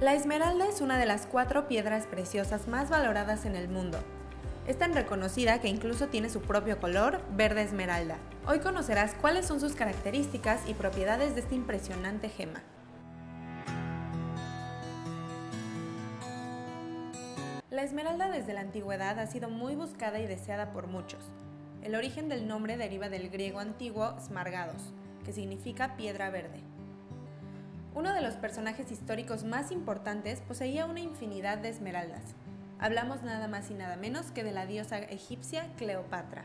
La esmeralda es una de las cuatro piedras preciosas más valoradas en el mundo. Es tan reconocida que incluso tiene su propio color, verde esmeralda. Hoy conocerás cuáles son sus características y propiedades de esta impresionante gema. La esmeralda desde la antigüedad ha sido muy buscada y deseada por muchos. El origen del nombre deriva del griego antiguo smargados, que significa piedra verde. Uno de los personajes históricos más importantes poseía una infinidad de esmeraldas. Hablamos nada más y nada menos que de la diosa egipcia Cleopatra.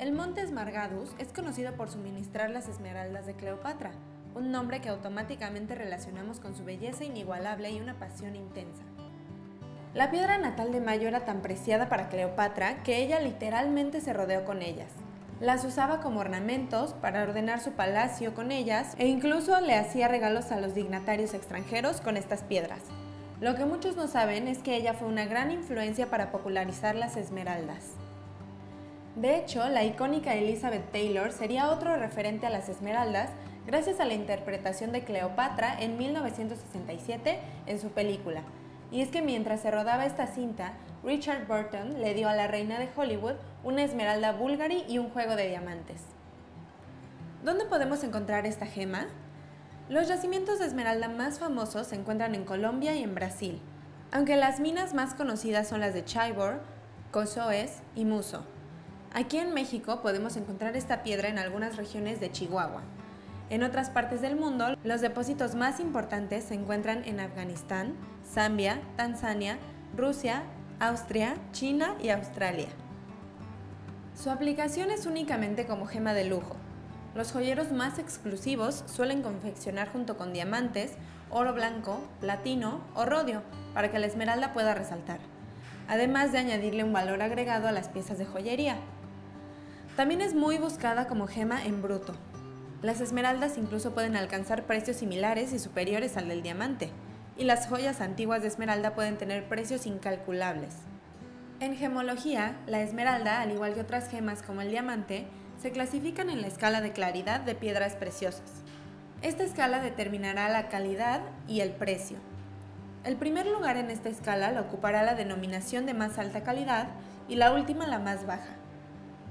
El monte Smargadus es conocido por suministrar las esmeraldas de Cleopatra, un nombre que automáticamente relacionamos con su belleza inigualable y una pasión intensa. La piedra natal de Mayo era tan preciada para Cleopatra que ella literalmente se rodeó con ellas. Las usaba como ornamentos para ordenar su palacio con ellas e incluso le hacía regalos a los dignatarios extranjeros con estas piedras. Lo que muchos no saben es que ella fue una gran influencia para popularizar las esmeraldas. De hecho, la icónica Elizabeth Taylor sería otro referente a las esmeraldas gracias a la interpretación de Cleopatra en 1967 en su película. Y es que mientras se rodaba esta cinta, Richard Burton le dio a la reina de Hollywood una esmeralda Bulgari y un juego de diamantes. ¿Dónde podemos encontrar esta gema? Los yacimientos de esmeralda más famosos se encuentran en Colombia y en Brasil, aunque las minas más conocidas son las de Chybor, Cozoes y Muso. Aquí en México podemos encontrar esta piedra en algunas regiones de Chihuahua. En otras partes del mundo, los depósitos más importantes se encuentran en Afganistán, Zambia, Tanzania, Rusia, Austria, China y Australia. Su aplicación es únicamente como gema de lujo. Los joyeros más exclusivos suelen confeccionar junto con diamantes, oro blanco, platino o rodio para que la esmeralda pueda resaltar, además de añadirle un valor agregado a las piezas de joyería. También es muy buscada como gema en bruto. Las esmeraldas incluso pueden alcanzar precios similares y superiores al del diamante, y las joyas antiguas de esmeralda pueden tener precios incalculables. En gemología, la esmeralda, al igual que otras gemas como el diamante, se clasifican en la escala de claridad de piedras preciosas. Esta escala determinará la calidad y el precio. El primer lugar en esta escala lo ocupará la denominación de más alta calidad y la última la más baja.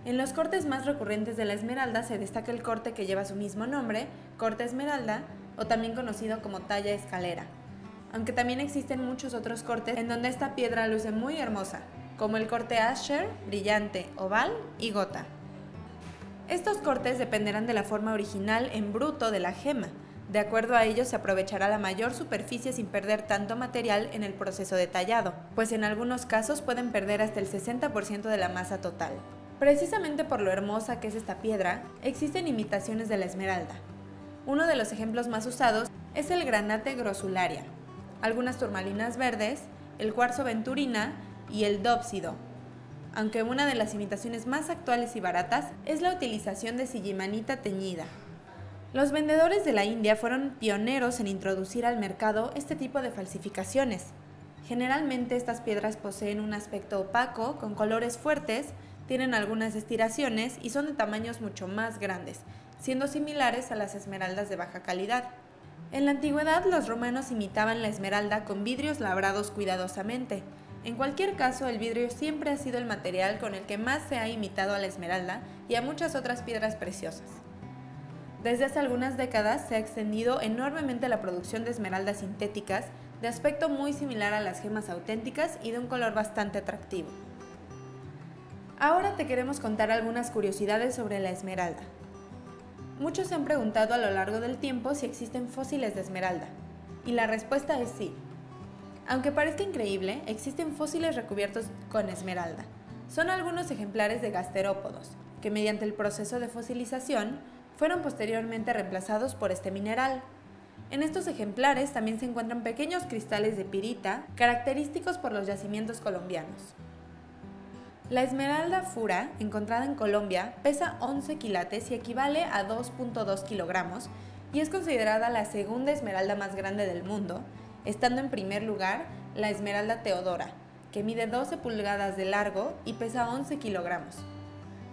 En los cortes más recurrentes de la esmeralda se destaca el corte que lleva su mismo nombre, corte esmeralda, o también conocido como talla escalera aunque también existen muchos otros cortes en donde esta piedra luce muy hermosa, como el corte Asher, brillante, oval y gota. Estos cortes dependerán de la forma original en bruto de la gema. De acuerdo a ello se aprovechará la mayor superficie sin perder tanto material en el proceso de tallado, pues en algunos casos pueden perder hasta el 60% de la masa total. Precisamente por lo hermosa que es esta piedra, existen imitaciones de la esmeralda. Uno de los ejemplos más usados es el granate grosularia, algunas turmalinas verdes, el cuarzo venturina y el dópsido, aunque una de las imitaciones más actuales y baratas es la utilización de sillimanita teñida. Los vendedores de la India fueron pioneros en introducir al mercado este tipo de falsificaciones. Generalmente estas piedras poseen un aspecto opaco, con colores fuertes, tienen algunas estiraciones y son de tamaños mucho más grandes, siendo similares a las esmeraldas de baja calidad. En la antigüedad los romanos imitaban la esmeralda con vidrios labrados cuidadosamente. En cualquier caso, el vidrio siempre ha sido el material con el que más se ha imitado a la esmeralda y a muchas otras piedras preciosas. Desde hace algunas décadas se ha extendido enormemente la producción de esmeraldas sintéticas de aspecto muy similar a las gemas auténticas y de un color bastante atractivo. Ahora te queremos contar algunas curiosidades sobre la esmeralda. Muchos se han preguntado a lo largo del tiempo si existen fósiles de esmeralda, y la respuesta es sí. Aunque parezca increíble, existen fósiles recubiertos con esmeralda. Son algunos ejemplares de gasterópodos, que mediante el proceso de fosilización fueron posteriormente reemplazados por este mineral. En estos ejemplares también se encuentran pequeños cristales de pirita, característicos por los yacimientos colombianos. La esmeralda fura, encontrada en Colombia, pesa 11 quilates y equivale a 2.2 kilogramos y es considerada la segunda esmeralda más grande del mundo, estando en primer lugar la esmeralda Teodora, que mide 12 pulgadas de largo y pesa 11 kilogramos.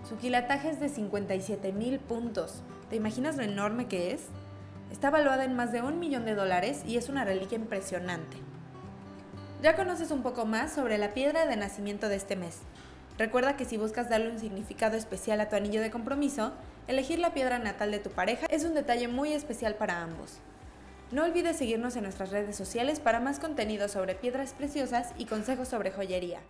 Su quilataje es de 57 mil puntos. ¿Te imaginas lo enorme que es? Está valuada en más de un millón de dólares y es una reliquia impresionante. Ya conoces un poco más sobre la piedra de nacimiento de este mes. Recuerda que si buscas darle un significado especial a tu anillo de compromiso, elegir la piedra natal de tu pareja es un detalle muy especial para ambos. No olvides seguirnos en nuestras redes sociales para más contenido sobre piedras preciosas y consejos sobre joyería.